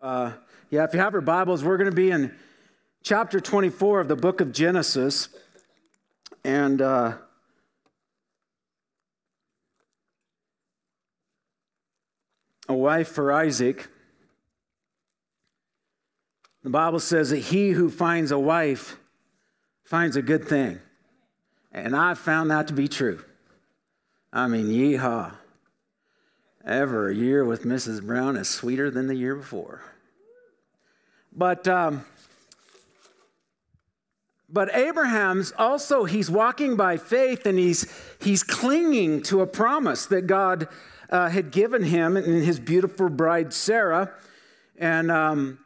Uh, yeah, if you have your Bibles, we're going to be in chapter 24 of the book of Genesis. And uh, a wife for Isaac. The Bible says that he who finds a wife finds a good thing. And I found that to be true. I mean, yeehaw. Ever a year with Mrs. Brown is sweeter than the year before. But um, but Abraham's also he's walking by faith and he's he's clinging to a promise that God uh, had given him and his beautiful bride Sarah, and um,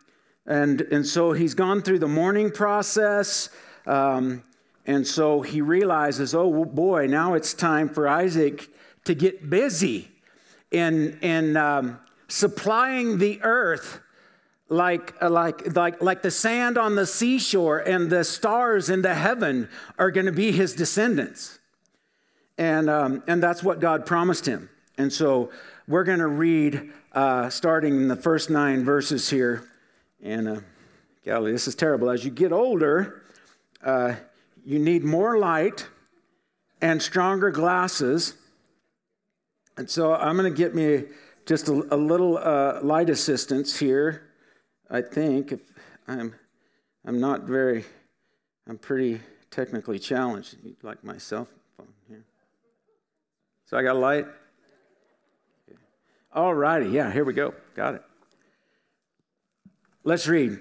and and so he's gone through the mourning process. Um, and so he realizes, oh boy, now it's time for Isaac to get busy in, in um, supplying the earth like, like, like, like the sand on the seashore and the stars in the heaven are going to be his descendants. And, um, and that's what God promised him. And so we're going to read uh, starting in the first nine verses here. And uh, this is terrible. As you get older, uh, you need more light and stronger glasses and so I'm going to get me just a, a little uh, light assistance here. I think if I'm, I'm not very, I'm pretty technically challenged, like my cell phone here. So I got a light. All righty, yeah, here we go. Got it. Let's read.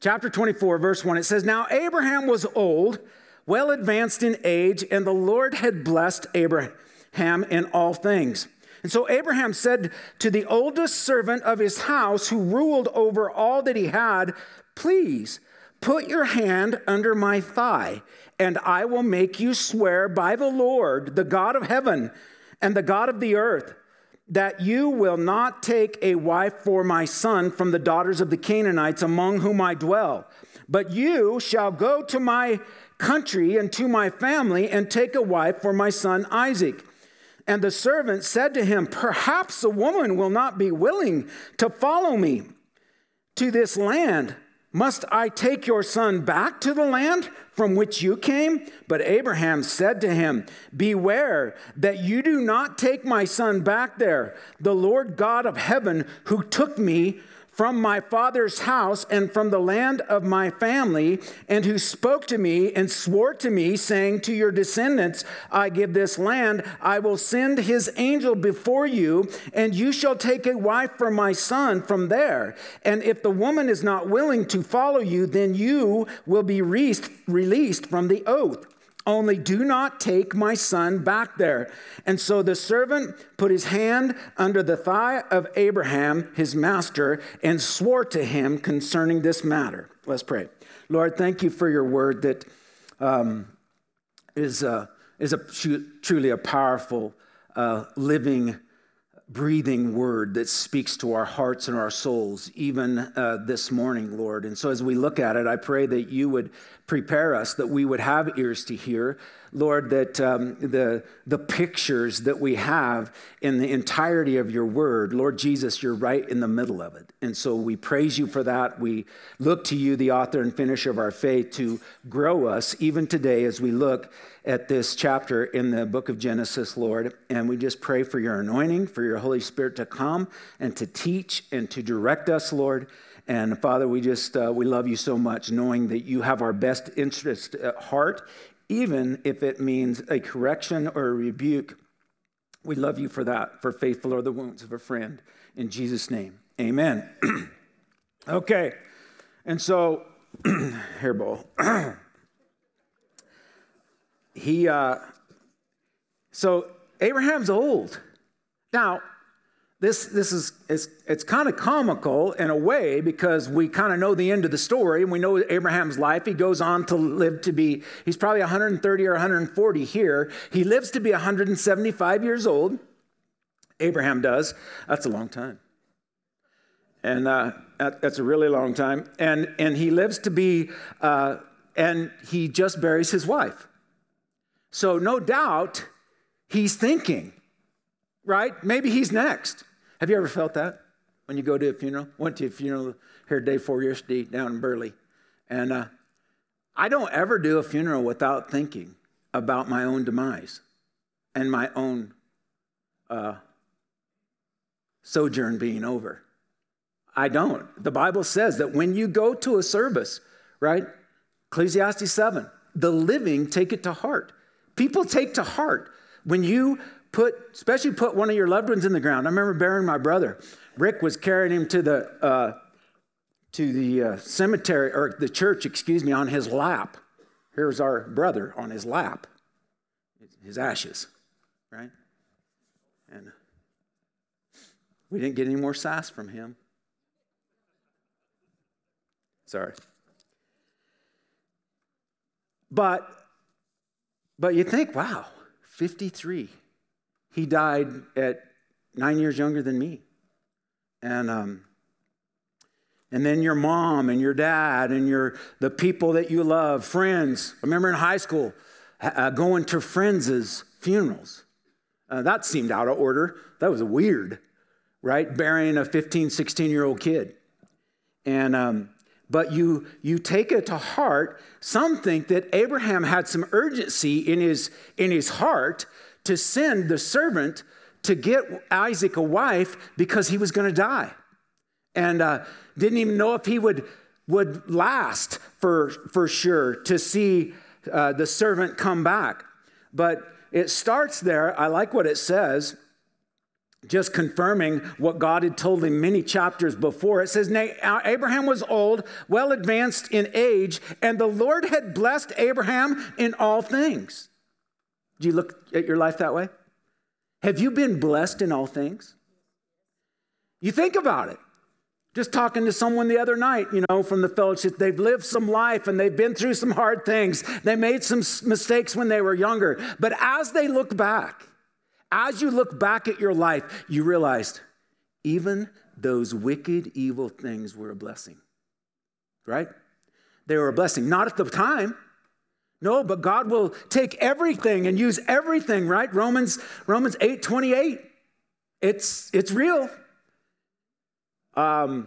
Chapter 24, verse 1. It says, Now Abraham was old, well advanced in age, and the Lord had blessed Abraham Ham in all things. And so Abraham said to the oldest servant of his house who ruled over all that he had, Please put your hand under my thigh, and I will make you swear by the Lord, the God of heaven and the God of the earth, that you will not take a wife for my son from the daughters of the Canaanites among whom I dwell, but you shall go to my country and to my family and take a wife for my son Isaac. And the servant said to him, Perhaps the woman will not be willing to follow me to this land. Must I take your son back to the land from which you came? But Abraham said to him, Beware that you do not take my son back there. The Lord God of heaven, who took me from my father's house and from the land of my family, and who spoke to me and swore to me, saying, To your descendants I give this land, I will send his angel before you, and you shall take a wife for my son from there. And if the woman is not willing to follow you, then you will be released from the oath. Only do not take my son back there. And so the servant put his hand under the thigh of Abraham, his master, and swore to him concerning this matter. Let's pray. Lord, thank you for your word that um, is a, is a, truly a powerful, uh, living, breathing word that speaks to our hearts and our souls, even uh, this morning, Lord. And so as we look at it, I pray that you would prepare us that we would have ears to hear. Lord, that um, the, the pictures that we have in the entirety of your word, Lord Jesus, you're right in the middle of it. And so we praise you for that. We look to you, the author and finisher of our faith, to grow us even today as we look at this chapter in the book of Genesis, Lord. And we just pray for your anointing, for your Holy Spirit to come and to teach and to direct us, Lord. And Father, we just, uh, we love you so much, knowing that you have our best interest at heart, even if it means a correction or a rebuke. We love you for that, for faithful are the wounds of a friend. In Jesus' name, amen. okay, and so, hairball. he, uh, so Abraham's old. Now, this, this is it's, it's kind of comical in a way because we kind of know the end of the story and we know abraham's life. He goes on to live to be he's probably 130 or 140 here. He lives to be 175 years old. Abraham does. That's a long time. And uh, that, that's a really long time. And, and he lives to be uh, and he just buries his wife. So no doubt he's thinking right? Maybe he's next have you ever felt that? when you go to a funeral? Went to a funeral here day four yesterday down in Burley. And uh, I don't ever do a funeral without thinking about my own demise and my own uh, sojourn being over. I don't. The Bible says that when you go to a service, right? Ecclesiastes 7, the living take it to heart. People take to heart when you put, especially put one of your loved ones in the ground. I remember burying my brother. Rick was carrying him to the uh, to the uh, cemetery or the church, excuse me, on his lap. Here's our brother on his lap, his ashes, right? And we didn't get any more sass from him. Sorry. But but you think, wow, 53. He died at nine years younger than me. And um, and then your mom and your dad and your the people that you love, friends. I remember in high school uh, going to friends' funerals. Uh, that seemed out of order. That was weird, right? Burying a 15, 16 year old kid. And um, but you you take it to heart some think that abraham had some urgency in his in his heart to send the servant to get isaac a wife because he was going to die and uh, didn't even know if he would would last for for sure to see uh, the servant come back but it starts there i like what it says just confirming what God had told him many chapters before. It says, Abraham was old, well advanced in age, and the Lord had blessed Abraham in all things. Do you look at your life that way? Have you been blessed in all things? You think about it. Just talking to someone the other night, you know, from the fellowship, they've lived some life and they've been through some hard things. They made some mistakes when they were younger. But as they look back, as you look back at your life, you realized even those wicked, evil things were a blessing, right? They were a blessing. Not at the time. No, but God will take everything and use everything, right? Romans, Romans 8 28. It's, it's real. Um,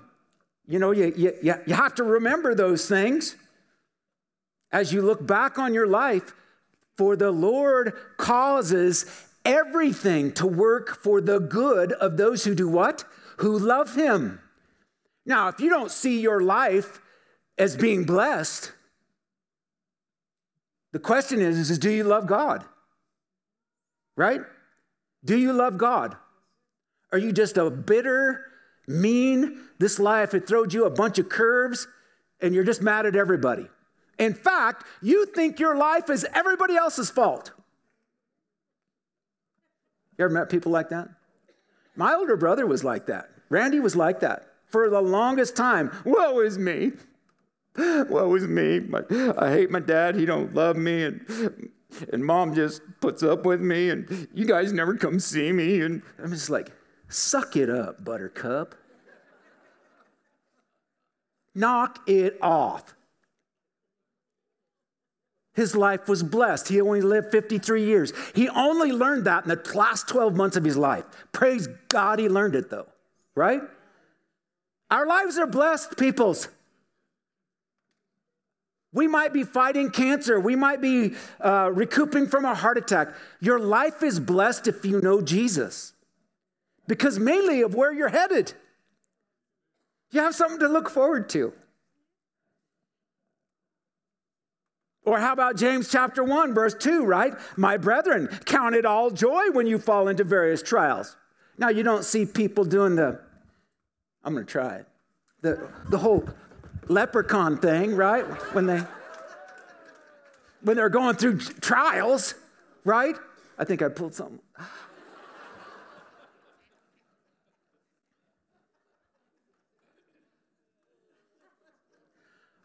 you know, you, you, you have to remember those things as you look back on your life, for the Lord causes everything to work for the good of those who do what? Who love him. Now, if you don't see your life as being blessed, the question is, is do you love God? Right? Do you love God? Are you just a bitter, mean, this life it throws you a bunch of curves and you're just mad at everybody? In fact, you think your life is everybody else's fault. You ever met people like that? My older brother was like that. Randy was like that for the longest time. Woe is me. Woe is me. I hate my dad. He don't love me. And, and mom just puts up with me. And you guys never come see me. And I'm just like, suck it up, buttercup. Knock it off. His life was blessed. He only lived 53 years. He only learned that in the last 12 months of his life. Praise God, he learned it though, right? Our lives are blessed, peoples. We might be fighting cancer. We might be uh, recouping from a heart attack. Your life is blessed if you know Jesus, because mainly of where you're headed. You have something to look forward to. Or how about James chapter 1, verse 2, right? My brethren, count it all joy when you fall into various trials. Now, you don't see people doing the, I'm going to try it, the, the whole leprechaun thing, right? When they, when they're going through trials, right? I think I pulled something.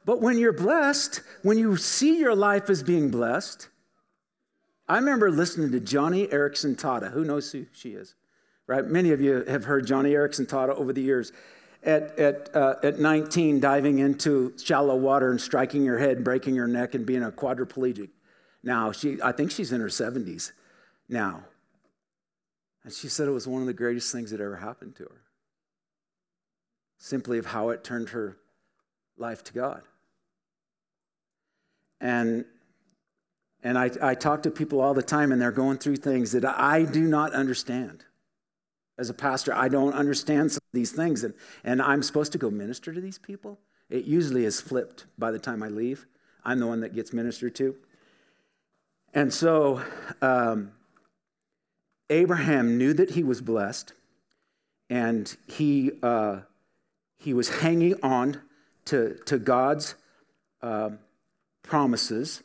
But when you're blessed, when you see your life as being blessed, I remember listening to Joni Eareckson Tada. Who knows who she is? Right? Many of you have heard Joni Eareckson Tada over the years. At, at, uh, at 19, diving into shallow water and striking your head, breaking your neck, and being a quadriplegic. Now, she, I think she's in her 70s now. And she said it was one of the greatest things that ever happened to her. simply of how it turned her life to God. And and I, I talk to people all the time, and they're going through things that I do not understand. As a pastor, I don't understand some of these things, and, and I'm supposed to go minister to these people. It usually is flipped by the time I leave. I'm the one that gets ministered to. And so um, Abraham knew that he was blessed, and he, uh, he was hanging on to, to God's uh, promises.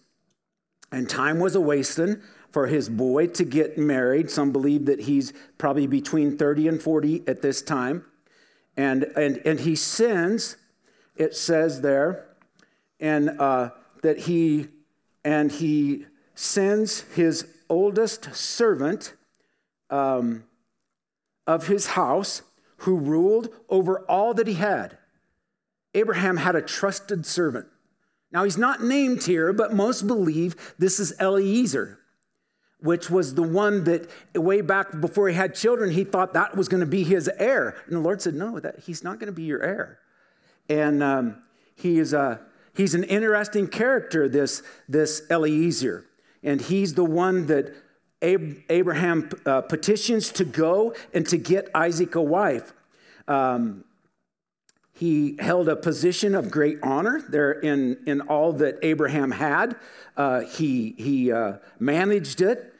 And time was a wasting for his boy to get married. Some believe that he's probably between 30 and 40 at this time. And, and, and he sins, it says there, and uh, that he and he sends his oldest servant um, of his house who ruled over all that he had. Abraham had a trusted servant. Now, he's not named here, but most believe this is Eliezer, which was the one that way back before he had children, he thought that was going to be his heir. And the Lord said, No, that, he's not going to be your heir. And um, he is a, he's an interesting character, this, this Eliezer. And he's the one that Abraham uh, petitions to go and to get Isaac a wife. Um, he held a position of great honor there in, in all that Abraham had. Uh, he he uh, managed it,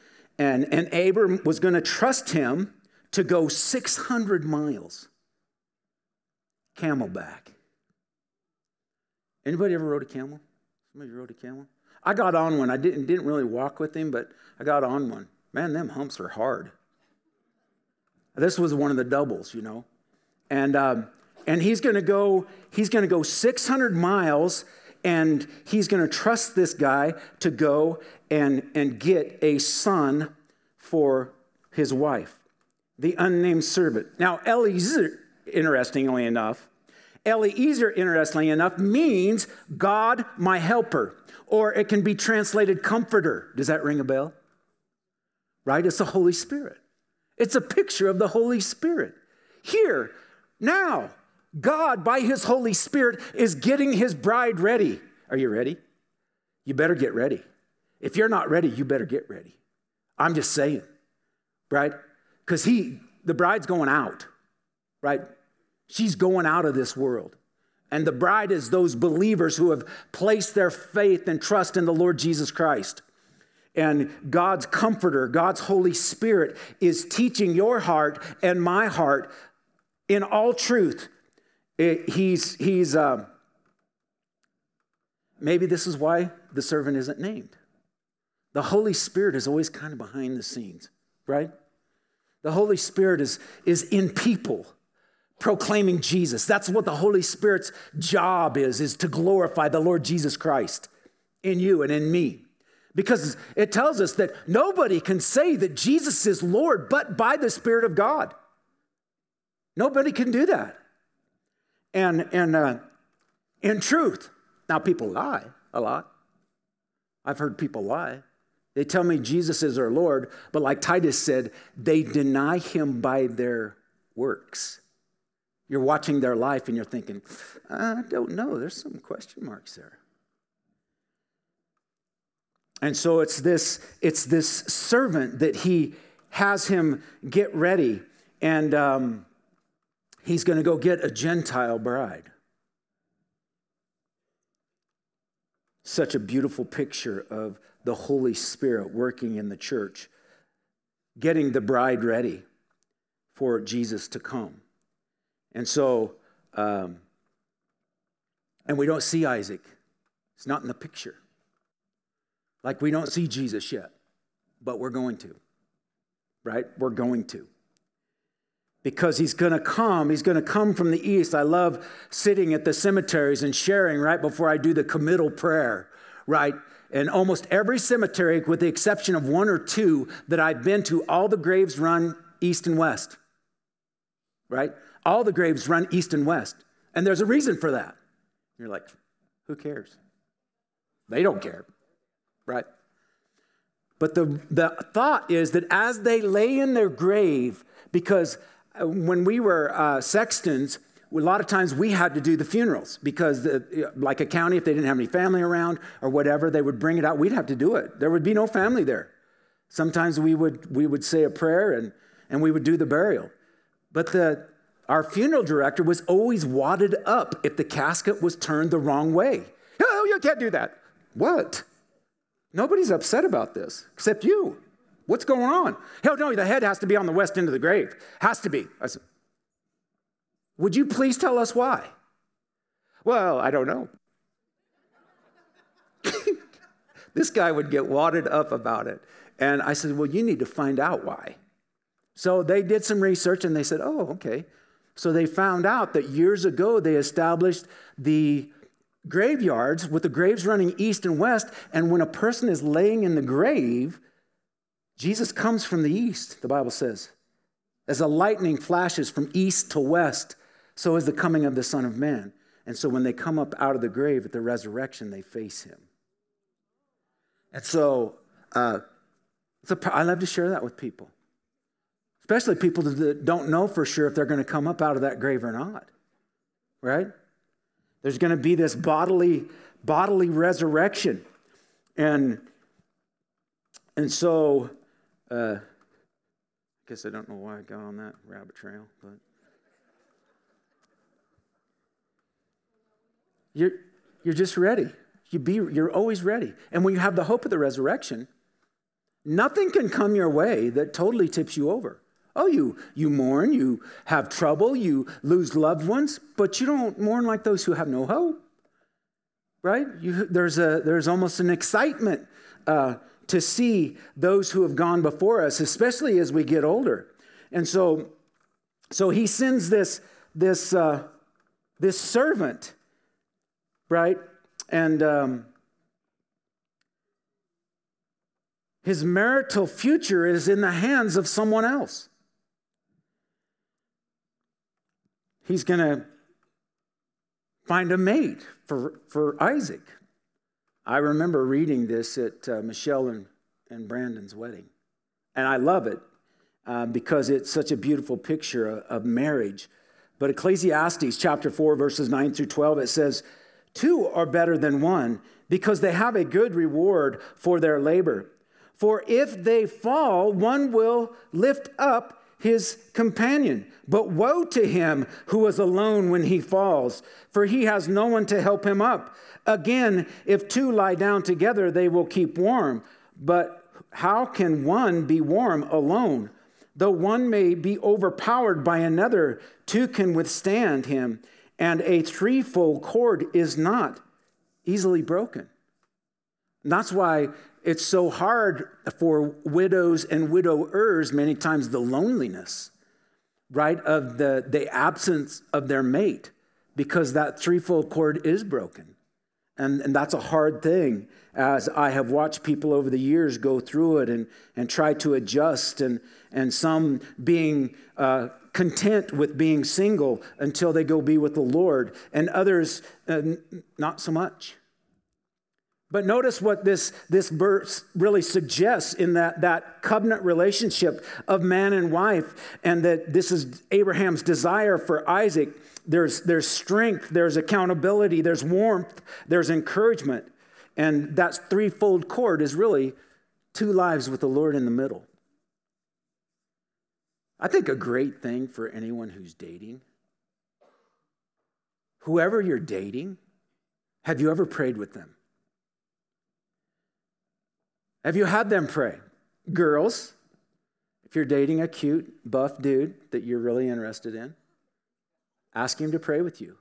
and, and Abram was going to trust him to go 600 miles camelback. Anybody ever rode a camel? Somebody rode a camel? I got on one. I didn't, didn't really walk with him, but I got on one. Man, them humps are hard. This was one of the doubles, you know. And um, and he's going to go he's going to go 600 miles and he's going to trust this guy to go and and get a son for his wife the unnamed servant. Now eliezer interestingly enough eliezer interestingly enough means god my helper or it can be translated comforter. Does that ring a bell? Right? It's the holy spirit. It's a picture of the holy spirit. Here now God, by His Holy Spirit, is getting His bride ready. Are you ready? You better get ready. If you're not ready, you better get ready. I'm just saying, right? Because He, the bride's going out, right? She's going out of this world. And the bride is those believers who have placed their faith and trust in the Lord Jesus Christ. And God's comforter, God's Holy Spirit, is teaching your heart and my heart in all truth it, he's, he's uh, maybe this is why the servant isn't named. The Holy Spirit is always kind of behind the scenes, right? The Holy Spirit is, is in people proclaiming Jesus. That's what the Holy Spirit's job is, is to glorify the Lord Jesus Christ in you and in me. Because it tells us that nobody can say that Jesus is Lord but by the Spirit of God. Nobody can do that and, and uh, in truth. Now, people lie a lot. I've heard people lie. They tell me Jesus is our Lord, but like Titus said, they deny him by their works. You're watching their life and you're thinking, I don't know, there's some question marks there. And so it's this, it's this servant that he has him get ready. And um, he's going to go get a Gentile bride. Such a beautiful picture of the Holy Spirit working in the church, getting the bride ready for Jesus to come. And so, um, and we don't see Isaac, it's not in the picture. Like we don't see Jesus yet, but we're going to, right? We're going to because he's going to come. He's going to come from the east. I love sitting at the cemeteries and sharing right before I do the committal prayer, right? And almost every cemetery, with the exception of one or two that I've been to, all the graves run east and west, right? All the graves run east and west. And there's a reason for that. You're like, who cares? They don't care, right? But the, the thought is that as they lay in their grave, because when we were uh, sextons, a lot of times we had to do the funerals because, the, like a county, if they didn't have any family around or whatever, they would bring it out. We'd have to do it. There would be no family there. Sometimes we would, we would say a prayer and, and we would do the burial. But the, our funeral director was always wadded up if the casket was turned the wrong way. Oh, you can't do that. What? Nobody's upset about this except you. What's going on? Hell no, the head has to be on the west end of the grave. Has to be. I said, Would you please tell us why? Well, I don't know. this guy would get wadded up about it. And I said, Well, you need to find out why. So they did some research and they said, Oh, okay. So they found out that years ago they established the graveyards with the graves running east and west. And when a person is laying in the grave, Jesus comes from the east, the Bible says. As a lightning flashes from east to west, so is the coming of the Son of Man. And so when they come up out of the grave at the resurrection, they face him. And so uh, love to share that with people, especially people that don't know for sure if they're going to come up out of that grave or not, right? There's going to be this bodily, bodily resurrection. And, and so, uh, I guess I don't know why I got on that rabbit trail, but you're, you're just ready. You be, you're always ready. And when you have the hope of the resurrection, nothing can come your way that totally tips you over. Oh, you, you mourn, you have trouble, you lose loved ones, but you don't mourn like those who have no hope, right? You, there's, a, there's almost an excitement uh, to see those who have gone before us, especially as we get older. And so, so he sends this, this, uh, this servant, right? And um, his marital future is in the hands of someone else. he's going to find a mate for, for Isaac. I remember reading this at uh, Michelle and, and Brandon's wedding. And I love it uh, because it's such a beautiful picture of, of marriage. But Ecclesiastes chapter 4, verses 9 through 12, it says, Two are better than one because they have a good reward for their labor. For if they fall, one will lift up his companion. But woe to him who is alone when he falls, for he has no one to help him up. Again, if two lie down together, they will keep warm. But how can one be warm alone? Though one may be overpowered by another, two can withstand him, and a threefold cord is not easily broken. And that's why it's so hard for widows and widowers, many times the loneliness, right, of the, the absence of their mate, because that threefold cord is broken. And, and that's a hard thing as I have watched people over the years go through it and, and try to adjust, and, and some being uh, content with being single until they go be with the Lord, and others uh, not so much. But notice what this, this verse really suggests in that, that covenant relationship of man and wife, and that this is Abraham's desire for Isaac. There's, there's strength, there's accountability, there's warmth, there's encouragement. And that threefold cord is really two lives with the Lord in the middle. I think a great thing for anyone who's dating, whoever you're dating, have you ever prayed with them? Have you had them pray? Girls, if you're dating a cute, buff dude that you're really interested in, ask him to pray with you.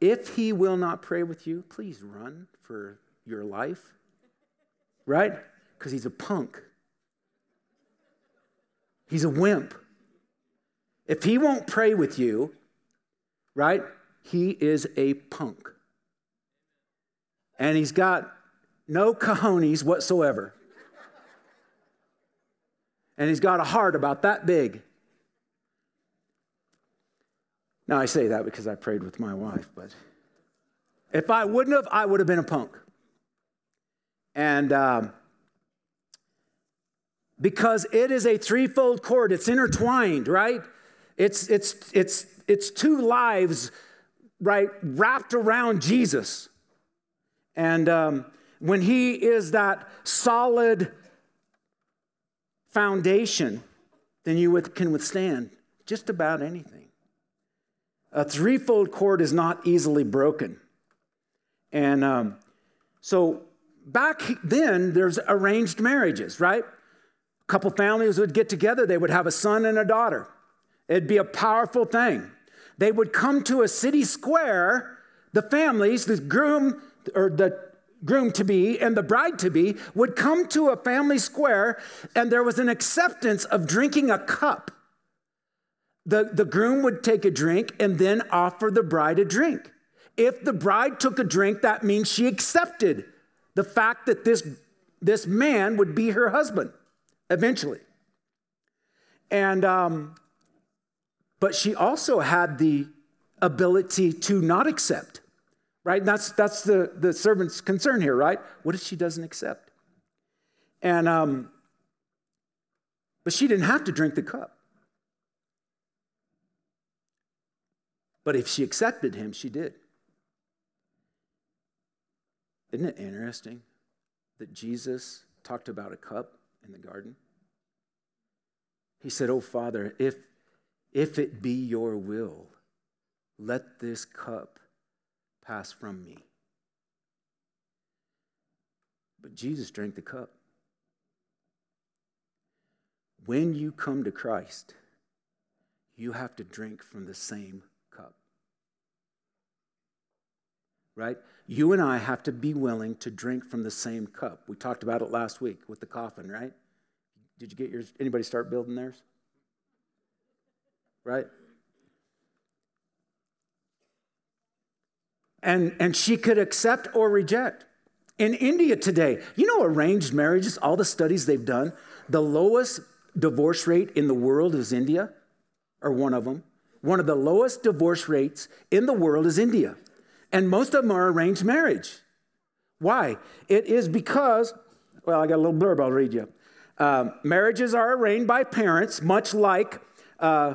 If he will not pray with you, please run for your life, right? Because he's a punk. He's a wimp. If he won't pray with you, right, he is a punk. And he's got no cojones whatsoever and he's got a heart about that big. Now, I say that because I prayed with my wife, but if I wouldn't have, I would have been a punk. And um, because it is a threefold cord, it's intertwined, right? It's, it's, it's it's two lives, right, wrapped around Jesus. And um, when He is that solid foundation, then you can withstand just about anything. A threefold cord is not easily broken. And um, so back then, there's arranged marriages, right? A couple families would get together, they would have a son and a daughter. It'd be a powerful thing. They would come to a city square, the families, the groom or the groom to be and the bride to be would come to a family square, and there was an acceptance of drinking a cup. The, the groom would take a drink and then offer the bride a drink. If the bride took a drink, that means she accepted the fact that this, this man would be her husband eventually. And, um, but she also had the ability to not accept, right? That's, that's the, the servant's concern here, right? What if she doesn't accept? And, um, but she didn't have to drink the cup. But if she accepted him, she did. Isn't it interesting that Jesus talked about a cup in the garden? He said, Oh, Father, if, if it be your will, let this cup pass from me. But Jesus drank the cup. When you come to Christ, you have to drink from the same cup. Right? you and I have to be willing to drink from the same cup. We talked about it last week with the coffin, right? Did you get yours? Anybody start building theirs? Right? And, and she could accept or reject. In India today, you know, arranged marriages, all the studies they've done, the lowest divorce rate in the world is India, or one of them. One of the lowest divorce rates in the world is India. And most of them are arranged marriage. Why? It is because, well, I got a little blurb I'll read you. Uh, marriages are arranged by parents, much like uh,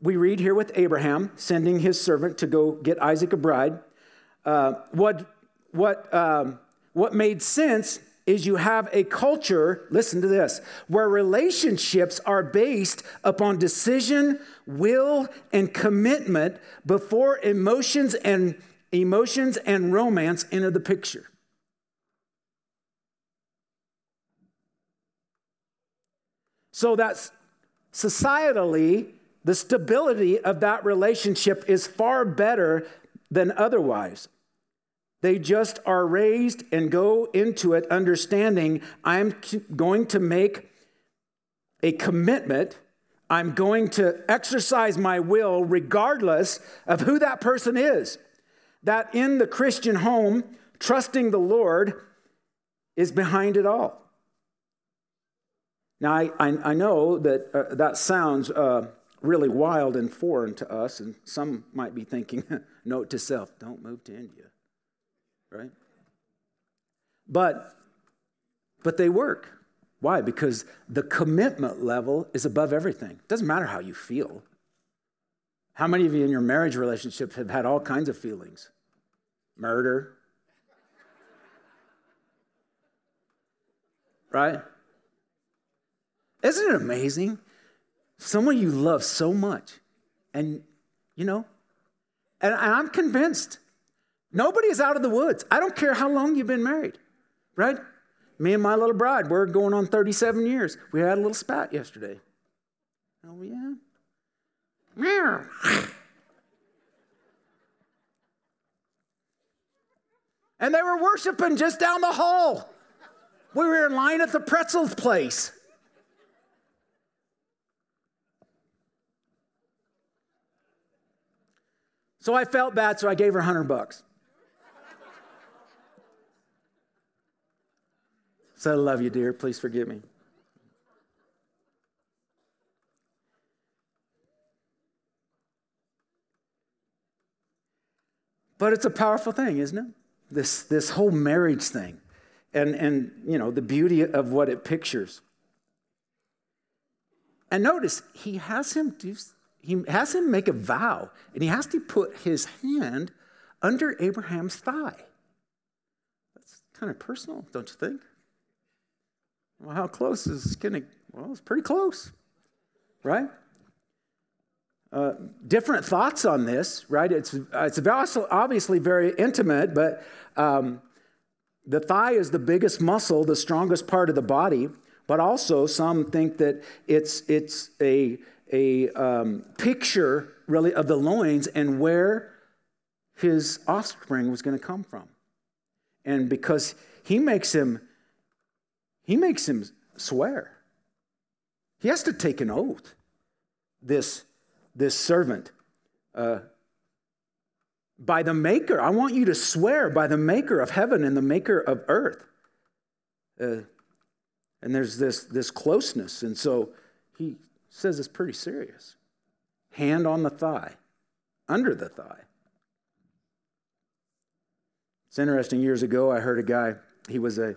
we read here with Abraham sending his servant to go get Isaac a bride. Uh, what, what, um, what made sense is you have a culture, listen to this, where relationships are based upon decision, will, and commitment before emotions and emotions and romance enter the picture. So that's societally, the stability of that relationship is far better than otherwise. They just are raised and go into it understanding I'm going to make a commitment. I'm going to exercise my will regardless of who that person is that in the Christian home, trusting the Lord is behind it all. Now, I, I, I know that uh, that sounds uh, really wild and foreign to us, and some might be thinking, note to self, don't move to India, right? But, but they work. Why? Because the commitment level is above everything. It doesn't matter how you feel. How many of you in your marriage relationship have had all kinds of feelings? murder. Right? Isn't it amazing? Someone you love so much, and you know, and I'm convinced nobody is out of the woods. I don't care how long you've been married, right? Me and my little bride, we're going on 37 years. We had a little spat yesterday. Oh, yeah. Meow. And they were worshiping just down the hall. We were in line at the pretzels place. So I felt bad, so I gave her 100 bucks. I love you, dear. Please forgive me. But it's a powerful thing, isn't it? this, this whole marriage thing and, and you know the beauty of what it pictures. And notice he has him do he has him make a vow, and he has to put his hand under Abraham's thigh. That's kind of personal, don't you think? Well, how close is getting? Well, it's pretty close, right? Uh, different thoughts on this, right? It's it's obviously very intimate, but um, the thigh is the biggest muscle, the strongest part of the body. But also, some think that it's it's a a um, picture really of the loins and where his offspring was going to come from, and because he makes him he makes him swear. He has to take an oath. This, this servant. Uh, by the maker, I want you to swear by the maker of heaven and the maker of earth. Uh, and there's this, this closeness. And so he says it's pretty serious. Hand on the thigh, under the thigh. It's interesting. Years ago, I heard a guy, he was a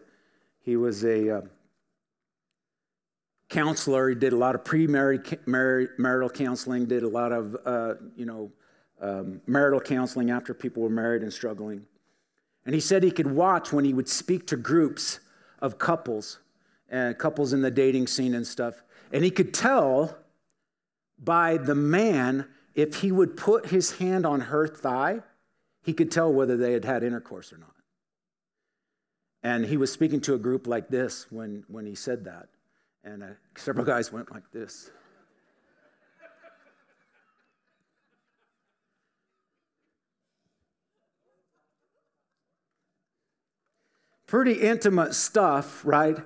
he was a uh, counselor. He did a lot of pre-marital counseling, did a lot of, uh, you know, um, marital counseling after people were married and struggling. And he said he could watch when he would speak to groups of couples, and couples in the dating scene and stuff. And he could tell by the man if he would put his hand on her thigh, he could tell whether they had had intercourse or not. And he was speaking to a group like this when, when he said that. And uh, several guys went like this. Pretty intimate stuff, right?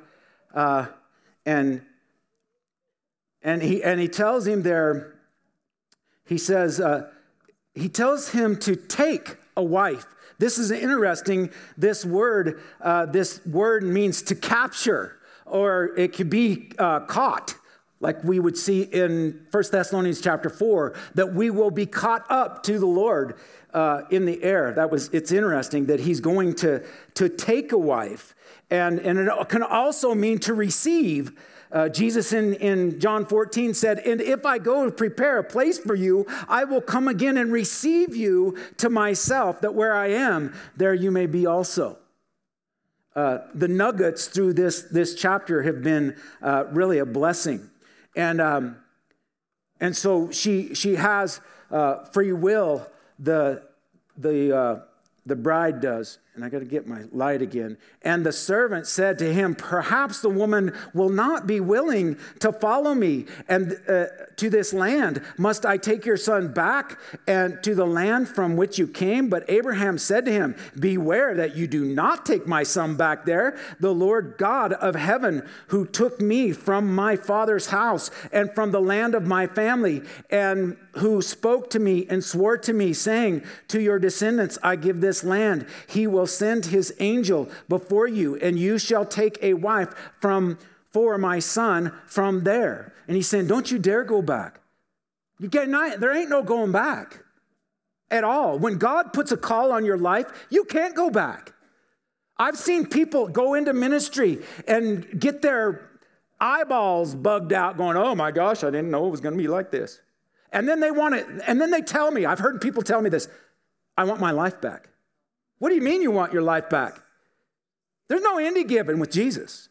Uh, and and he and he tells him there. He says uh, he tells him to take a wife this is interesting. This word, uh, this word means to capture, or it could be uh, caught, like we would see in 1 Thessalonians chapter 4, that we will be caught up to the Lord uh, in the air. That was, it's interesting that he's going to, to take a wife. And, and it can also mean to receive uh, Jesus in, in John 14 said, And if I go to prepare a place for you, I will come again and receive you to myself, that where I am, there you may be also. Uh, the nuggets through this, this chapter have been uh, really a blessing. And, um, and so she, she has uh, free will, the, the, uh, the bride does and I got to get my light again. And the servant said to him, Perhaps the woman will not be willing to follow me and uh, to this land. Must I take your son back and to the land from which you came? But Abraham said to him, Beware that you do not take my son back there. The Lord God of heaven, who took me from my father's house and from the land of my family, and who spoke to me and swore to me, saying, To your descendants I give this land, he will will send his angel before you, and you shall take a wife from for my son from there. And he's saying, Don't you dare go back. You get not, there ain't no going back at all. When God puts a call on your life, you can't go back. I've seen people go into ministry and get their eyeballs bugged out, going, Oh my gosh, I didn't know it was going to be like this. And then they want it, and then they tell me, I've heard people tell me this, I want my life back. What do you mean you want your life back? There's no Indian giving with Jesus.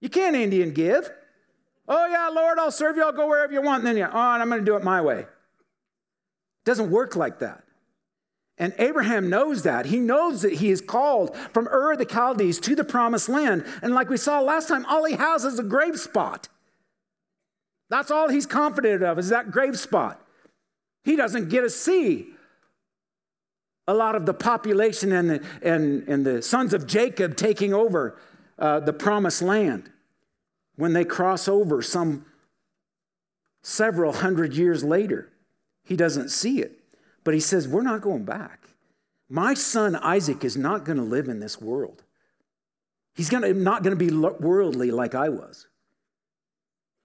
You can't Indian give. Oh, yeah, Lord, I'll serve you. I'll go wherever you want. And then you, oh, I'm going to do it my way. It doesn't work like that. And Abraham knows that. He knows that he is called from Ur of the Chaldees to the promised land. And like we saw last time, all he has is a grave spot. That's all he's confident of is that grave spot. He doesn't get to see a lot of the population and the, and, and the sons of Jacob taking over uh, the promised land when they cross over some several hundred years later. He doesn't see it, but he says, We're not going back. My son Isaac is not going to live in this world. He's gonna, not going to be worldly like I was.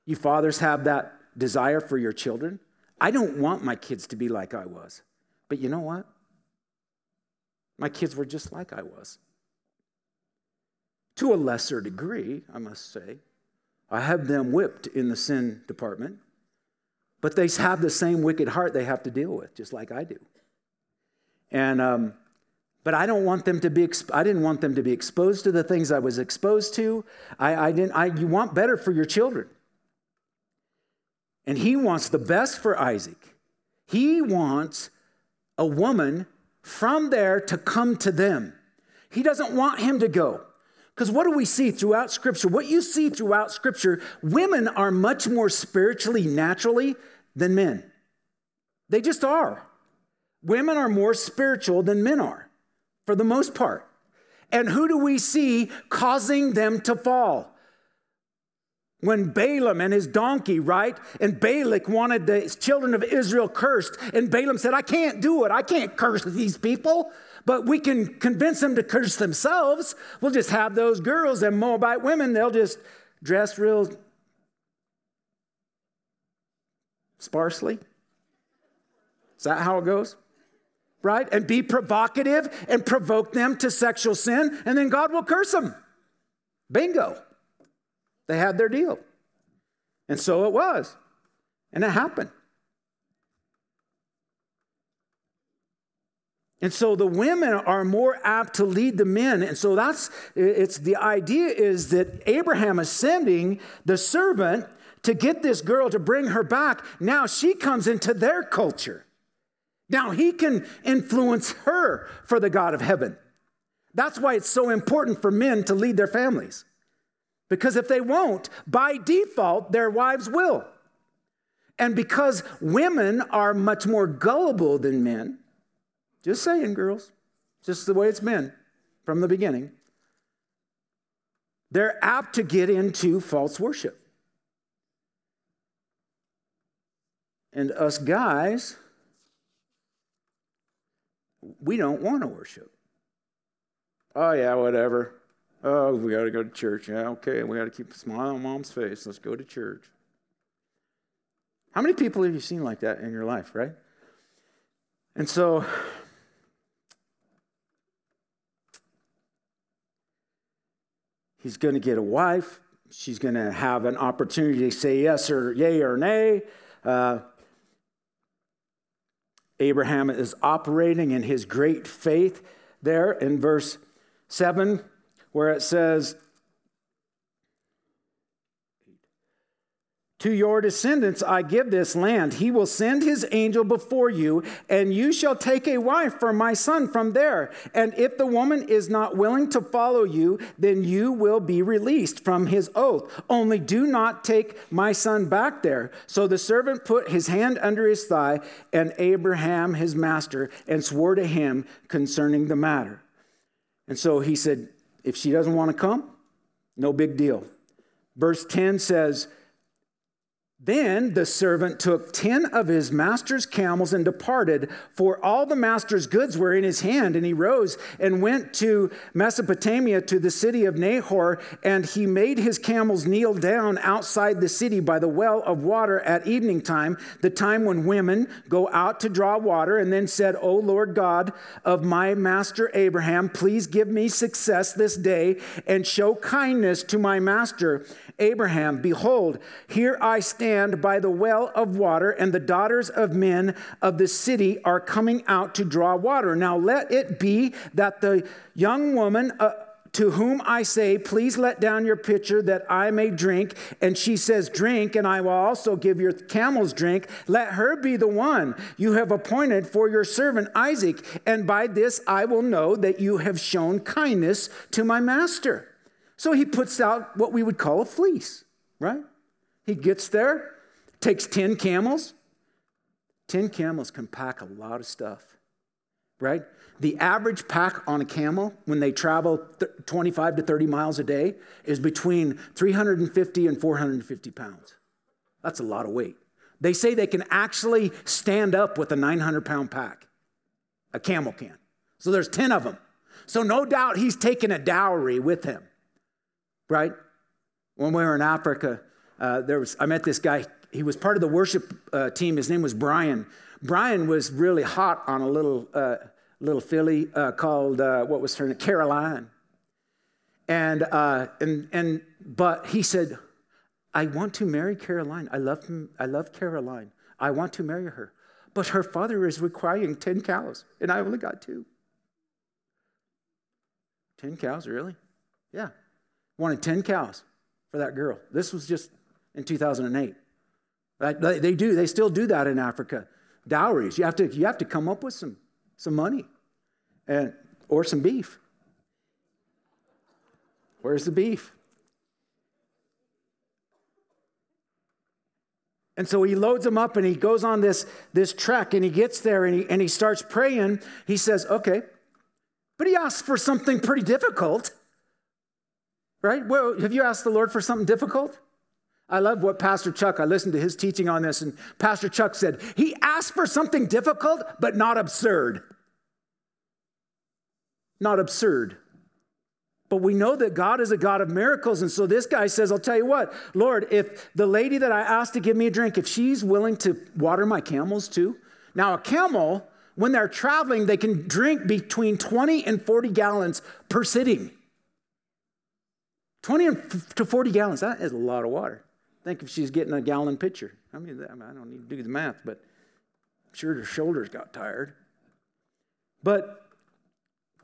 You fathers have that desire for your children. I don't want my kids to be like I was. But you know what? My kids were just like I was. To a lesser degree, I must say. I have them whipped in the sin department. but they have the same wicked heart they have to deal with, just like I do. And um, but I don't want them to be. I didn't want them to be exposed to the things I was exposed to. I, I didn't. I, you want better for your children, and he wants the best for Isaac. He wants a woman from there to come to them. He doesn't want him to go. Because what do we see throughout Scripture? What you see throughout Scripture, women are much more spiritually naturally than men. They just are. Women are more spiritual than men are, for the most part. And who do we see causing them to fall? When Balaam and his donkey, right? And Balak wanted the children of Israel cursed. And Balaam said, I can't do it. I can't curse these people, but we can convince them to curse themselves. We'll just have those girls and Moabite women, they'll just dress real sparsely. Is that how it goes? Right? And be provocative and provoke them to sexual sin, and then God will curse them. Bingo. They had their deal. And so it was. And it happened. And so the women are more apt to lead the men. And so that's it's the idea is that Abraham is sending the servant to get this girl to bring her back. Now she comes into their culture. Now he can influence her for the God of heaven. That's why it's so important for men to lead their families. Because if they won't, by default, their wives will. And because women are much more gullible than men, just saying, girls, just the way it's been from the beginning, they're apt to get into false worship. And us guys, we don't want to worship. Oh, yeah, whatever. Oh, we got to go to church. Yeah, okay. We got to keep a smile on mom's face. Let's go to church. How many people have you seen like that in your life, right? And so, he's going to get a wife. She's going to have an opportunity to say yes or yay or nay. Uh, Abraham is operating in his great faith there in verse 7 where it says, To your descendants I give this land. He will send his angel before you, and you shall take a wife for my son from there. And if the woman is not willing to follow you, then you will be released from his oath. Only do not take my son back there. So the servant put his hand under his thigh, and Abraham, his master, and swore to him concerning the matter. And so he said, if she doesn't want to come, no big deal. Verse 10 says, then the servant took ten of his master's camels and departed, for all the master's goods were in his hand. And he rose and went to Mesopotamia to the city of Nahor, and he made his camels kneel down outside the city by the well of water at evening time, the time when women go out to draw water, and then said, O Lord God of my master Abraham, please give me success this day and show kindness to my master Abraham, Behold, here I stand by the well of water, and the daughters of men of the city are coming out to draw water. Now let it be that the young woman, uh, to whom I say, Please let down your pitcher that I may drink. And she says, Drink, and I will also give your camels drink. Let her be the one you have appointed for your servant Isaac. And by this I will know that you have shown kindness to my master. So he puts out what we would call a fleece, right? He gets there, takes 10 camels. 10 camels can pack a lot of stuff, right? The average pack on a camel when they travel 25 to 30 miles a day is between 350 and 450 pounds. That's a lot of weight. They say they can actually stand up with a 900 pound pack, a camel can. So there's 10 of them. So no doubt he's taken a dowry with him right? When we were in Africa, uh, there was, I met this guy. He was part of the worship uh, team. His name was Brian. Brian was really hot on a little, uh, little filly uh, called, uh, what was her name? Caroline. And, and, and, but he said, I want to marry Caroline. I love, I love Caroline. I want to marry her. But her father is requiring 10 cows, and I only got two. 10 cows, really? Yeah. Wanted 10 cows for that girl. This was just in 2008. They do, they still do that in Africa. Dowries. You have to, you have to come up with some, some money and, or some beef. Where's the beef? And so he loads them up and he goes on this, this trek and he gets there and he, and he starts praying. He says, okay, but he asks for something pretty difficult, right? Well, have you asked the Lord for something difficult? I love what Pastor Chuck, I listened to his teaching on this, and Pastor Chuck said, he asked for something difficult, but not absurd. Not absurd. But we know that God is a God of miracles. And so this guy says, I'll tell you what, Lord, if the lady that I asked to give me a drink, if she's willing to water my camels too. Now, a camel, when they're traveling, they can drink between 20 and 40 gallons per sitting. 20 to 40 gallons, that is a lot of water. Think if she's getting a gallon pitcher. I mean, I don't need to do the math, but I'm sure her shoulders got tired. But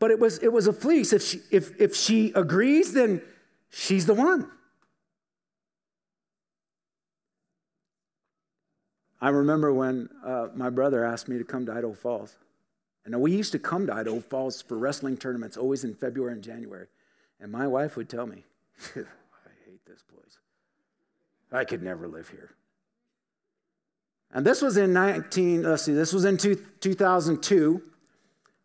but it was, it was a fleece. If she, if, if she agrees, then she's the one. I remember when uh, my brother asked me to come to Idaho Falls. And we used to come to Idaho Falls for wrestling tournaments, always in February and January. And my wife would tell me, I hate this place. I could never live here. And this was in 19, let's see, this was in two, 2002.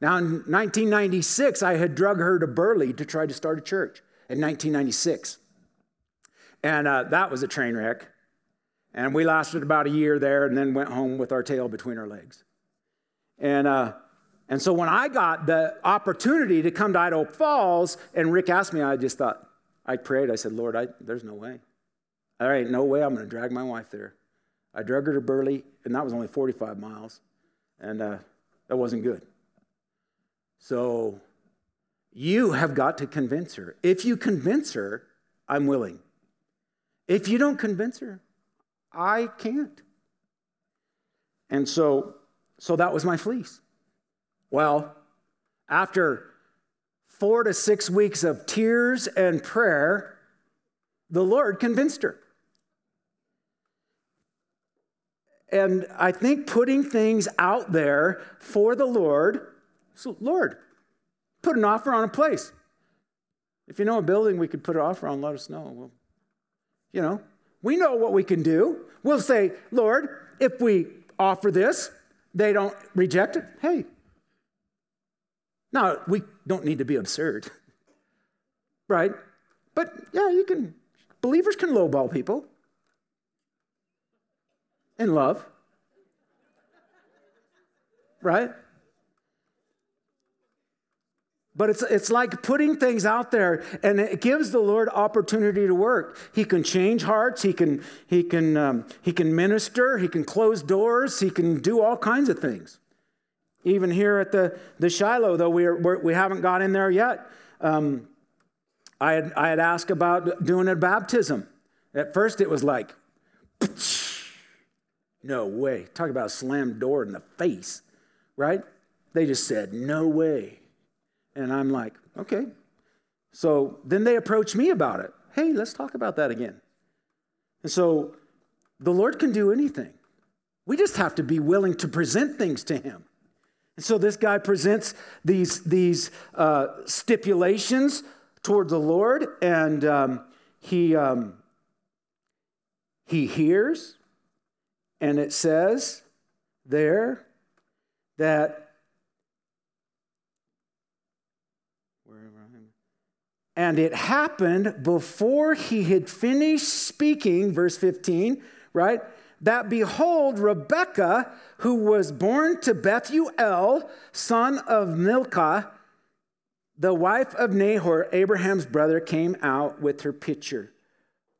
Now, in 1996, I had drug her to Burley to try to start a church in 1996. And uh, that was a train wreck. And we lasted about a year there and then went home with our tail between our legs. And, uh, and so when I got the opportunity to come to Idaho Falls, and Rick asked me, I just thought, I prayed. I said, Lord, I, there's no way. There ain't no way I'm going to drag my wife there. I drug her to Burley, and that was only 45 miles. And uh, that wasn't good. So you have got to convince her. If you convince her, I'm willing. If you don't convince her, I can't. And so, so that was my fleece. Well, after four to six weeks of tears and prayer, the Lord convinced her. And I think putting things out there for the Lord so, Lord, put an offer on a place. If you know a building we could put an offer on, let us know. Well, you know, we know what we can do. We'll say, Lord, if we offer this, they don't reject it. Hey. Now, we don't need to be absurd, right? But yeah, you can, believers can lowball people in love, right? But it's, it's like putting things out there and it gives the Lord opportunity to work. He can change hearts, He can, he can, um, he can minister, He can close doors, He can do all kinds of things. Even here at the, the Shiloh, though we're, we're, we have not got in there yet, um, I, had, I had asked about doing a baptism. At first, it was like, no way. Talk about a slammed door in the face, right? They just said, no way. And I'm like, okay. So then they approach me about it. Hey, let's talk about that again. And so the Lord can do anything. We just have to be willing to present things to Him. And so this guy presents these, these uh, stipulations toward the Lord, and um, he, um, he hears, and it says there that And it happened before he had finished speaking, verse 15, right? That behold, Rebekah, who was born to Bethuel, son of Milcah, the wife of Nahor, Abraham's brother, came out with her pitcher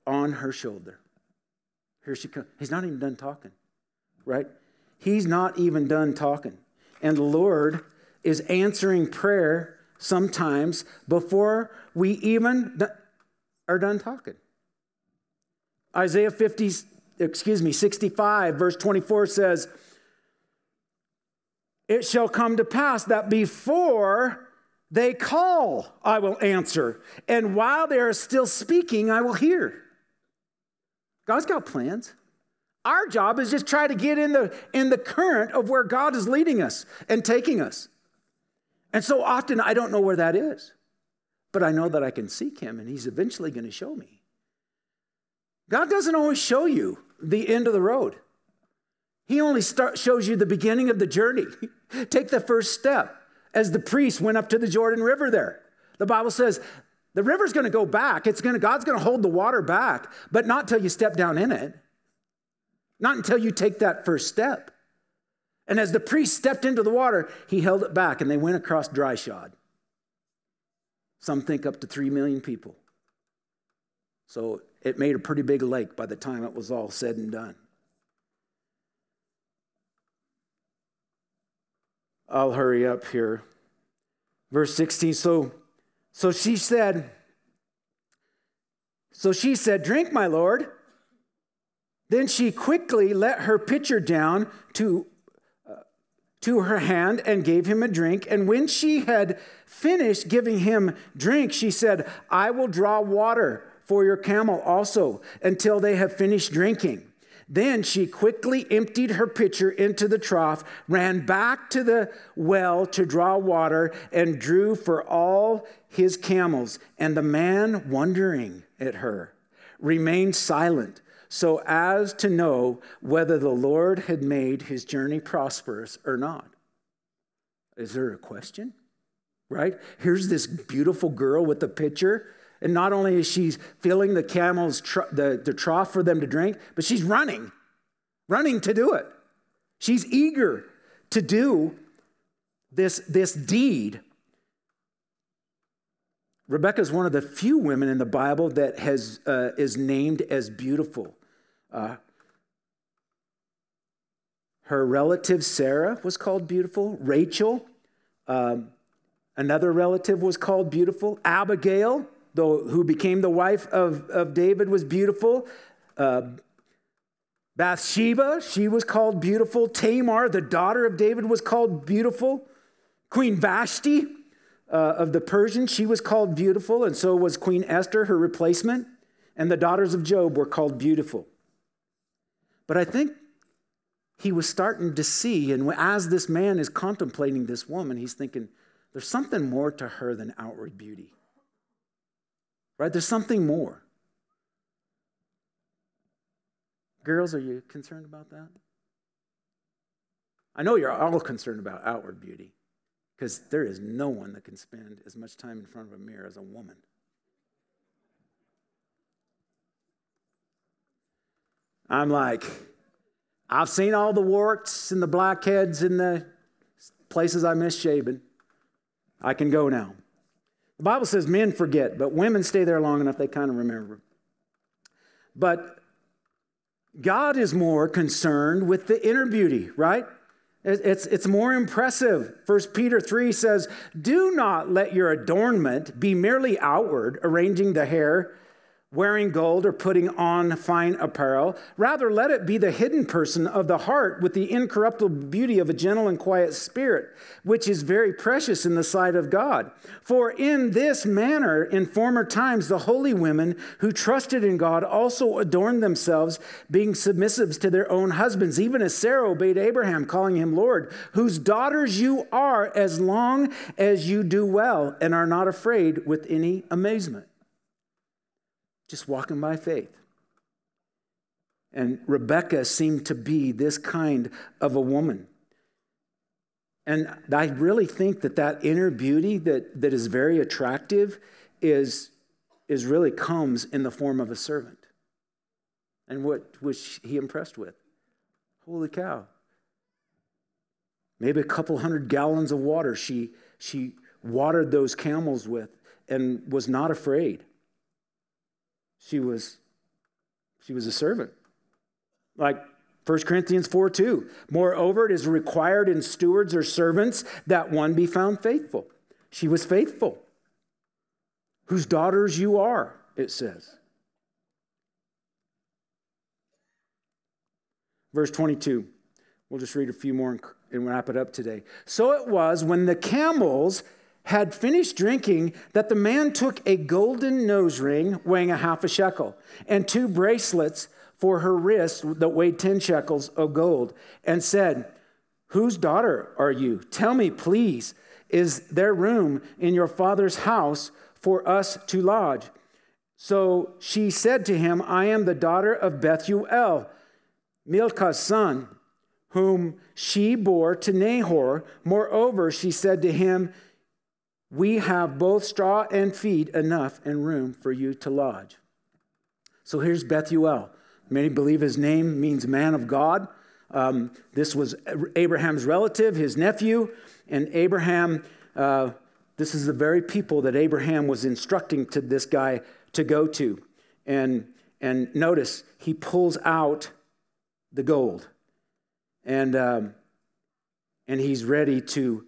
on her shoulder. Here she comes. He's not even done talking, right? He's not even done talking. And the Lord is answering prayer sometimes before we even are done talking. Isaiah 50, excuse me, 65, verse 24 says, It shall come to pass that before they call, I will answer, and while they are still speaking, I will hear. God's got plans. Our job is just try to get in the, in the current of where God is leading us and taking us. And so often I don't know where that is, but I know that I can seek Him and He's eventually going to show me. God doesn't always show you the end of the road. He only start, shows you the beginning of the journey. Take the first step as the priest went up to the Jordan River there. The Bible says the river's going to go back. It's going to, God's going to hold the water back, but not until you step down in it. Not until you take that first step. And as the priest stepped into the water, he held it back and they went across dry shod. Some think up to 3 million people. So it made a pretty big lake by the time it was all said and done. I'll hurry up here. Verse 16. So, so she said, so she said, Drink, my Lord. Then she quickly let her pitcher down to, uh, to her hand and gave him a drink. And when she had finished giving him drink, she said, I will draw water for your camel also until they have finished drinking. Then she quickly emptied her pitcher into the trough, ran back to the well to draw water, and drew for all his camels. And the man, wondering at her, remained silent so as to know whether the Lord had made his journey prosperous or not. Is there a question? Right? Here's this beautiful girl with the pitcher. And not only is she filling the camel's tr- the, the trough for them to drink, but she's running, running to do it. She's eager to do this, this deed. Rebecca is one of the few women in the Bible that has, uh, is named as beautiful. Uh, her relative Sarah was called beautiful. Rachel, um, another relative, was called beautiful. Abigail, though, who became the wife of, of David, was beautiful. Uh, Bathsheba, she was called beautiful. Tamar, the daughter of David, was called beautiful. Queen Vashti uh, of the Persians, she was called beautiful, and so was Queen Esther, her replacement. And the daughters of Job were called beautiful. But I think he was starting to see, and as this man is contemplating this woman, he's thinking, there's something more to her than outward beauty. Right? There's something more. Girls, are you concerned about that? I know you're all concerned about outward beauty because there is no one that can spend as much time in front of a mirror as a woman. I'm like, I've seen all the warts and the blackheads and the places I miss shaving. I can go now. The Bible says men forget, but women stay there long enough they kind of remember. But God is more concerned with the inner beauty, right? It's, it's more impressive. 1 Peter 3 says, Do not let your adornment be merely outward, arranging the hair wearing gold or putting on fine apparel. Rather, let it be the hidden person of the heart with the incorruptible beauty of a gentle and quiet spirit, which is very precious in the sight of God. For in this manner, in former times, the holy women who trusted in God also adorned themselves, being submissive to their own husbands, even as Sarah obeyed Abraham, calling him Lord, whose daughters you are as long as you do well and are not afraid with any amazement just walking by faith. And Rebecca seemed to be this kind of a woman. And I really think that that inner beauty that, that is very attractive is, is really comes in the form of a servant. And what was he impressed with? Holy cow. Maybe a couple hundred gallons of water she, she watered those camels with and was not afraid. She was, she was a servant. Like 1 Corinthians 4 2. Moreover, it is required in stewards or servants that one be found faithful. She was faithful. Whose daughters you are, it says. verse 22. We'll just read a few more and wrap it up today. So it was when the camels had finished drinking that the man took a golden nose ring weighing a half a shekel and two bracelets for her wrist that weighed 10 shekels of gold and said, Whose daughter are you? Tell me, please, is there room in your father's house for us to lodge? So she said to him, I am the daughter of Bethuel, Milcah's son, whom she bore to Nahor. Moreover, she said to him, we have both straw and feed enough and room for you to lodge. So here's Bethuel. Many believe his name means man of God. Um, this was Abraham's relative, his nephew, and Abraham. Uh, this is the very people that Abraham was instructing to this guy to go to. And, and notice, he pulls out the gold. And, um, and he's ready to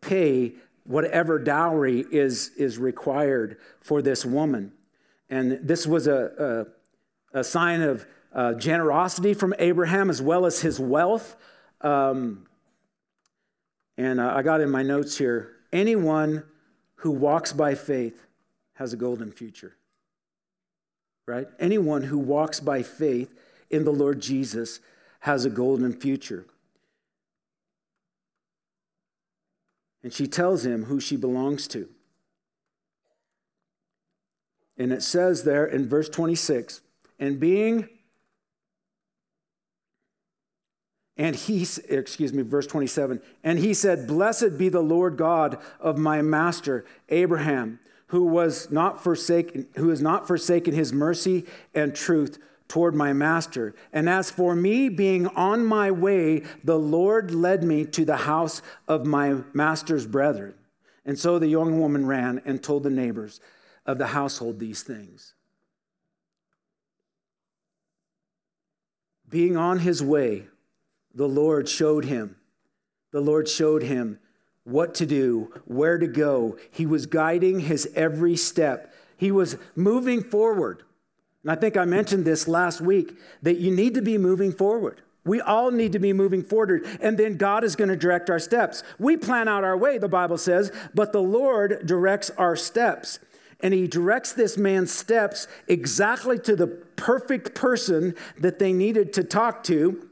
pay whatever dowry is, is required for this woman. And this was a, a, a sign of uh, generosity from Abraham as well as his wealth. Um, and uh, I got in my notes here anyone who walks by faith has a golden future. Right? Anyone who walks by faith in the Lord Jesus has a golden future. And she tells him who she belongs to. And it says there in verse 26 and being, and he, excuse me, verse 27, and he said, Blessed be the Lord God of my master Abraham, who was not forsaken, who has not forsaken his mercy and truth toward my master. And as for me being on my way, the Lord led me to the house of my master's brethren. And so the young woman ran and told the neighbors of the household these things. Being on his way, the Lord showed him. The Lord showed him what to do, where to go. He was guiding his every step. He was moving forward. And I think I mentioned this last week that you need to be moving forward. We all need to be moving forward, and then God is going to direct our steps. We plan out our way, the Bible says, but the Lord directs our steps. And He directs this man's steps exactly to the perfect person that they needed to talk to.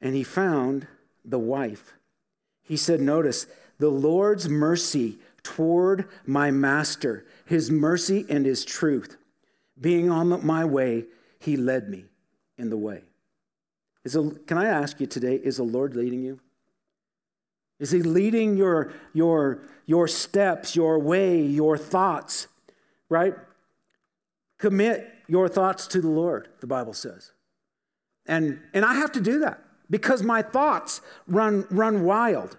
And he found the wife. He said, Notice, the Lord's mercy toward my master, his mercy and his truth. Being on my way, he led me in the way. Is a, can I ask you today, is the Lord leading you? Is he leading your, your, your steps, your way, your thoughts, right? Commit your thoughts to the Lord, the Bible says. And, and I have to do that because my thoughts run, run wild.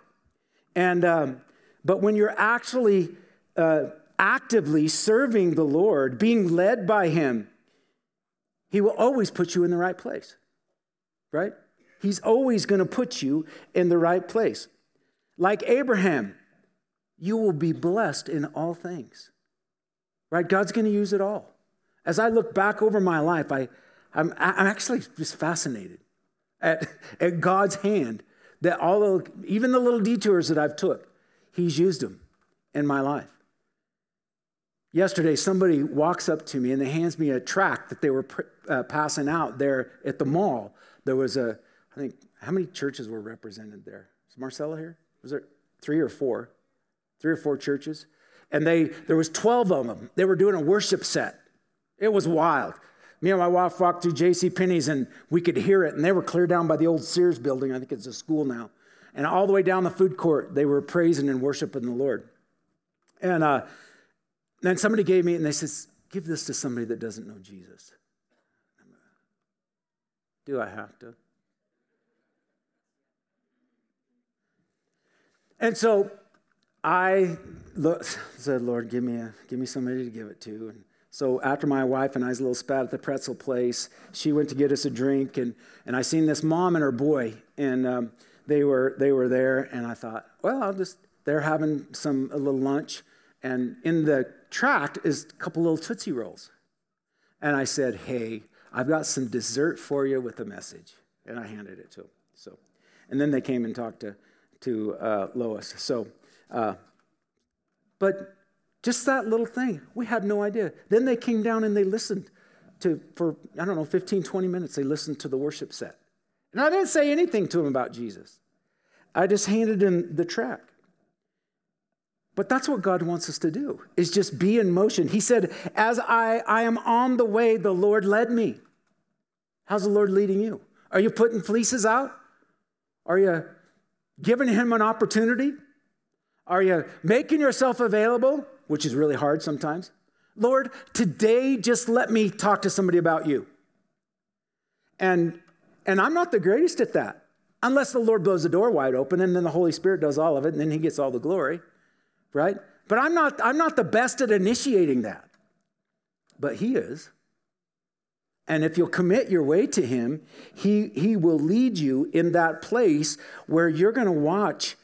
And, um, but when you're actually uh, actively serving the Lord, being led by Him, He will always put you in the right place, right? He's always going to put you in the right place. Like Abraham, you will be blessed in all things, right? God's going to use it all. As I look back over my life, I, I'm, I'm actually just fascinated at, at God's hand that all the, even the little detours that I've took, he's used them in my life. Yesterday, somebody walks up to me and they hands me a tract that they were uh, passing out there at the mall. There was a, I think, how many churches were represented there? Is Marcella here? Was there three or four? Three or four churches? And they, there was 12 of them. They were doing a worship set. It was wild me and my wife walked through J.C. Penney's and we could hear it, and they were clear down by the old Sears building. I think it's a school now. And all the way down the food court, they were praising and worshiping the Lord. And uh, then somebody gave me, and they says, "Give this to somebody that doesn't know Jesus." Do I have to? And so I said, Lord, give me, a, give me somebody to give it to. And so after my wife and I's a little spat at the pretzel place, she went to get us a drink, and, and I seen this mom and her boy, and um, they were they were there, and I thought, well, I'll just they're having some a little lunch, and in the tract is a couple little Tootsie Rolls. And I said, Hey, I've got some dessert for you with a message. And I handed it to him. So, and then they came and talked to, to uh, Lois. So, uh, but just that little thing, we had no idea. Then they came down and they listened to, for, I don't know, 15, 20 minutes, they listened to the worship set. And I didn't say anything to them about Jesus. I just handed them the track. But that's what God wants us to do, is just be in motion. He said, As I, I am on the way, the Lord led me. How's the Lord leading you? Are you putting fleeces out? Are you giving him an opportunity? Are you making yourself available, which is really hard sometimes? Lord, today just let me talk to somebody about you. And and I'm not the greatest at that. Unless the Lord blows the door wide open and then the Holy Spirit does all of it and then he gets all the glory right? But I'm not, I'm not the best at initiating that. But He is. And if you'll commit your way to Him, He, he will lead you in that place where you're going to watch,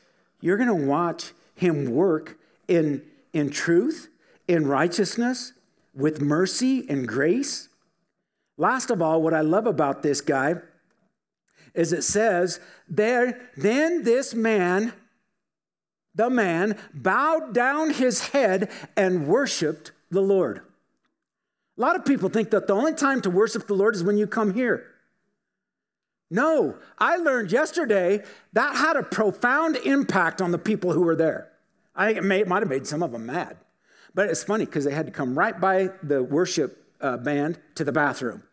you're going to watch Him work in, in truth, in righteousness, with mercy and grace. Last of all, what I love about this guy is it says, there, then this man the man bowed down his head and worshiped the Lord. A lot of people think that the only time to worship the Lord is when you come here. No, I learned yesterday that had a profound impact on the people who were there. I think it, may, might have made some of them mad. But it's funny because they had to come right by the worship uh, band to the bathroom.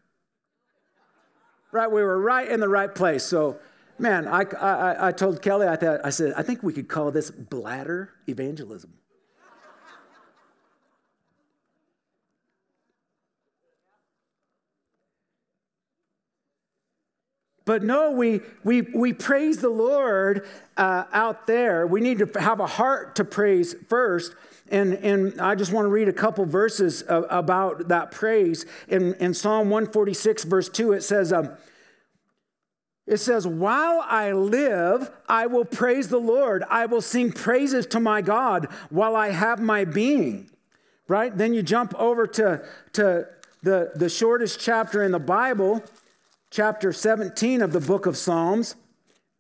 Right, we were right in the right place. So Man, I, I, I told Kelly, I, thought, I said, I think we could call this bladder evangelism. But no, we, we, we praise the Lord uh, out there. We need to have a heart to praise first. And, and I just want to read a couple verses about that praise. In, in Psalm 146, verse 2, it says, um, it says, While I live, I will praise the Lord. I will sing praises to my God while I have my being. Right? Then you jump over to, to the, the shortest chapter in the Bible, chapter 17 of the book of Psalms.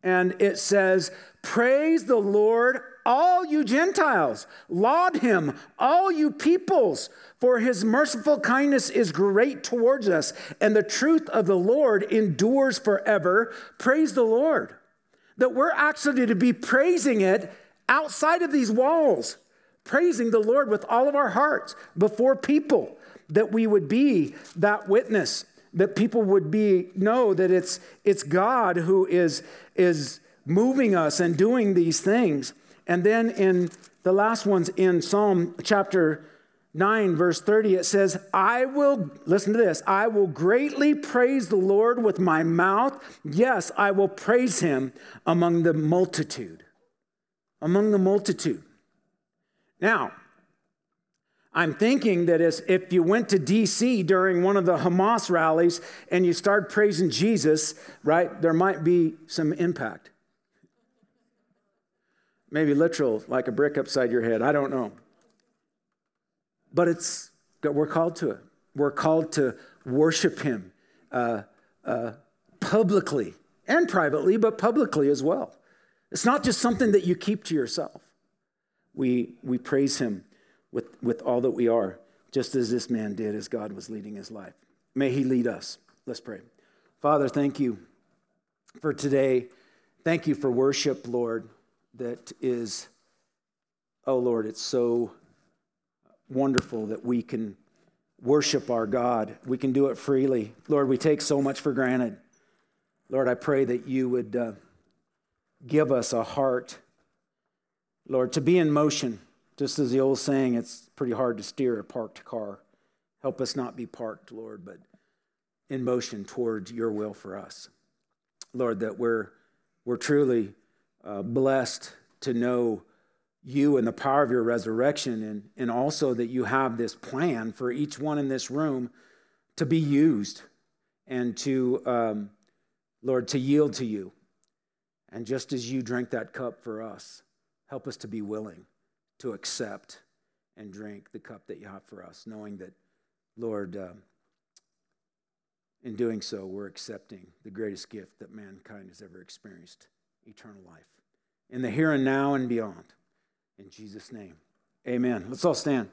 And it says, Praise the Lord, all you Gentiles. Laud him, all you peoples. For his merciful kindness is great towards us, and the truth of the Lord endures forever. Praise the Lord. That we're actually to be praising it outside of these walls, praising the Lord with all of our hearts before people, that we would be that witness, that people would be know that it's it's God who is is moving us and doing these things. And then in the last ones in Psalm chapter 9, verse 30, it says, I will, listen to this, I will greatly praise the Lord with my mouth. Yes, I will praise him among the multitude. Among the multitude. Now, I'm thinking that if you went to DC during one of the Hamas rallies and you start praising Jesus, right, there might be some impact. Maybe literal, like a brick upside your head. I don't know. But it's we're called to it. We're called to worship Him uh, uh, publicly and privately, but publicly as well. It's not just something that you keep to yourself. We, we praise Him with, with all that we are, just as this man did as God was leading his life. May He lead us. Let's pray. Father, thank you for today. Thank you for worship, Lord, that is, oh Lord, it's so wonderful that we can worship our God. We can do it freely. Lord, we take so much for granted. Lord, I pray that you would uh, give us a heart, Lord, to be in motion. Just as the old saying, it's pretty hard to steer a parked car. Help us not be parked, Lord, but in motion towards your will for us. Lord, that we're, we're truly uh, blessed to know you and the power of your resurrection, and, and also that you have this plan for each one in this room to be used and to, um, Lord, to yield to you. And just as you drank that cup for us, help us to be willing to accept and drink the cup that you have for us, knowing that, Lord, uh, in doing so, we're accepting the greatest gift that mankind has ever experienced eternal life in the here and now and beyond. In Jesus' name, amen. Let's all stand.